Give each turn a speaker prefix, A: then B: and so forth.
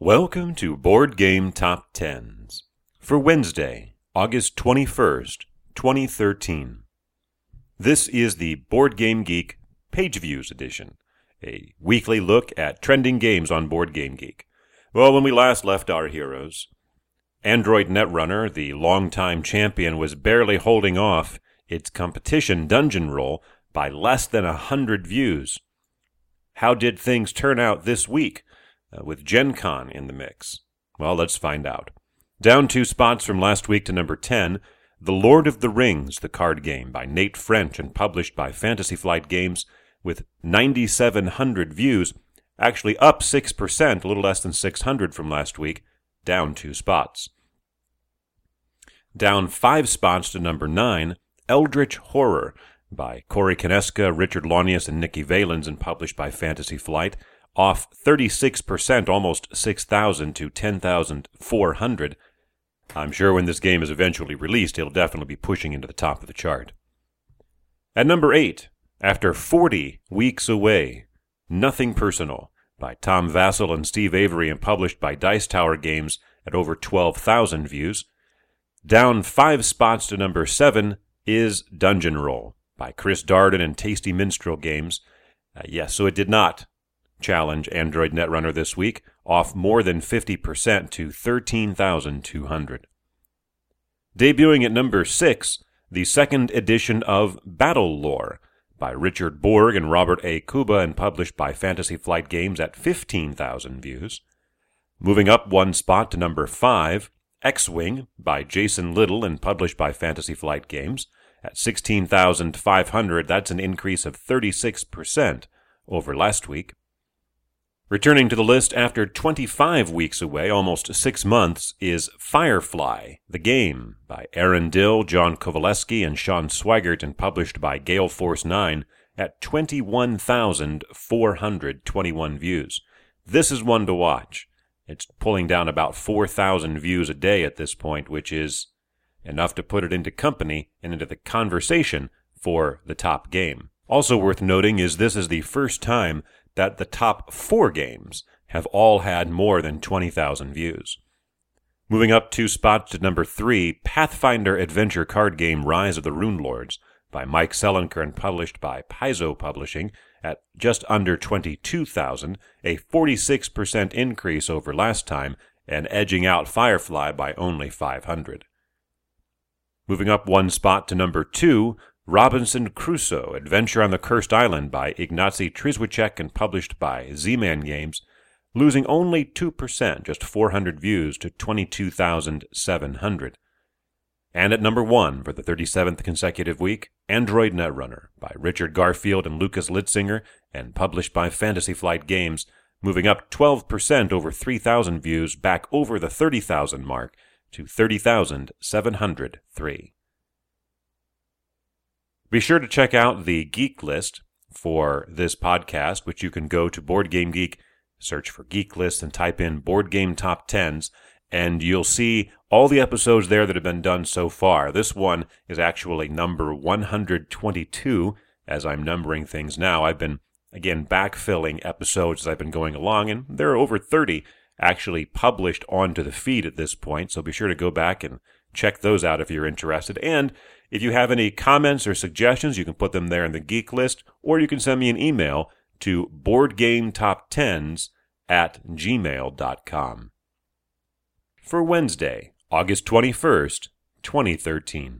A: Welcome to Board Game Top Tens for Wednesday, August 21st, 2013. This is the Board Game Geek Page Views edition, a weekly look at trending games on Board Game Geek. Well, when we last left our heroes, Android Netrunner, the longtime champion, was barely holding off its competition Dungeon Roll by less than a hundred views. How did things turn out this week? Uh, with Gen Con in the mix? Well, let's find out. Down two spots from last week to number 10, The Lord of the Rings, the card game by Nate French and published by Fantasy Flight Games with 9,700 views, actually up 6%, a little less than 600 from last week, down two spots. Down five spots to number 9, Eldritch Horror by Corey Konieczka, Richard Launius, and Nikki Valens and published by Fantasy Flight off 36%, almost 6,000 to 10,400. I'm sure when this game is eventually released, it'll definitely be pushing into the top of the chart. At number 8, after 40 weeks away, Nothing Personal by Tom Vasel and Steve Avery and published by Dice Tower Games at over 12,000 views. Down five spots to number 7 is Dungeon Roll by Chris Darden and Tasty Minstrel Games. Uh, yes, so it did not challenge Android Netrunner this week, off more than 50% to 13,200. Debuting at number 6, the second edition of Battle Lore by Richard Borg and Robert A. Kuba and published by Fantasy Flight Games at 15,000 views. Moving up one spot to number 5, X-Wing by Jason Little and published by Fantasy Flight Games at 16,500. That's an increase of 36% over last week. Returning to the list after 25 weeks away, almost six months, is Firefly, the game, by Aaron Dill, John Kovaleski, and Sean Sweigart, and published by Gale Force 9 at 21,421 views. This is one to watch. It's pulling down about 4,000 views a day at this point, which is enough to put it into company and into the conversation for the top game. Also worth noting is this is the first time that the top four games have all had more than 20,000 views. Moving up two spots to number three, Pathfinder adventure card game Rise of the Rune Lords by Mike Selinker and published by Paizo Publishing at just under 22,000, a 46% increase over last time and edging out Firefly by only 500. Moving up one spot to number two, Robinson Crusoe, Adventure on the Cursed Island by Ignacy Trzewiczek and published by Z-Man Games, losing only 2%, just 400 views to 22,700. And at number one for the 37th consecutive week, Android Netrunner by Richard Garfield and Lucas Litzsinger and published by Fantasy Flight Games, moving up 12% over 3,000 views back over the 30,000 mark to 30,703. Be sure to check out the geek list for this podcast, which you can go to Board Game Geek, search for Geek List, and type in Board Game Top Tens, and you'll see all the episodes there that have been done so far. This one is actually number 122 as I'm numbering things now. I've been, again, backfilling episodes as I've been going along, and there are over 30 actually published onto the feed at this point, so be sure to go back and check those out if you're interested. And if you have any comments or suggestions, you can put them there in the geek list, or you can send me an email to boardgametop10s at gmail.com. For Wednesday, August 21st, 2013.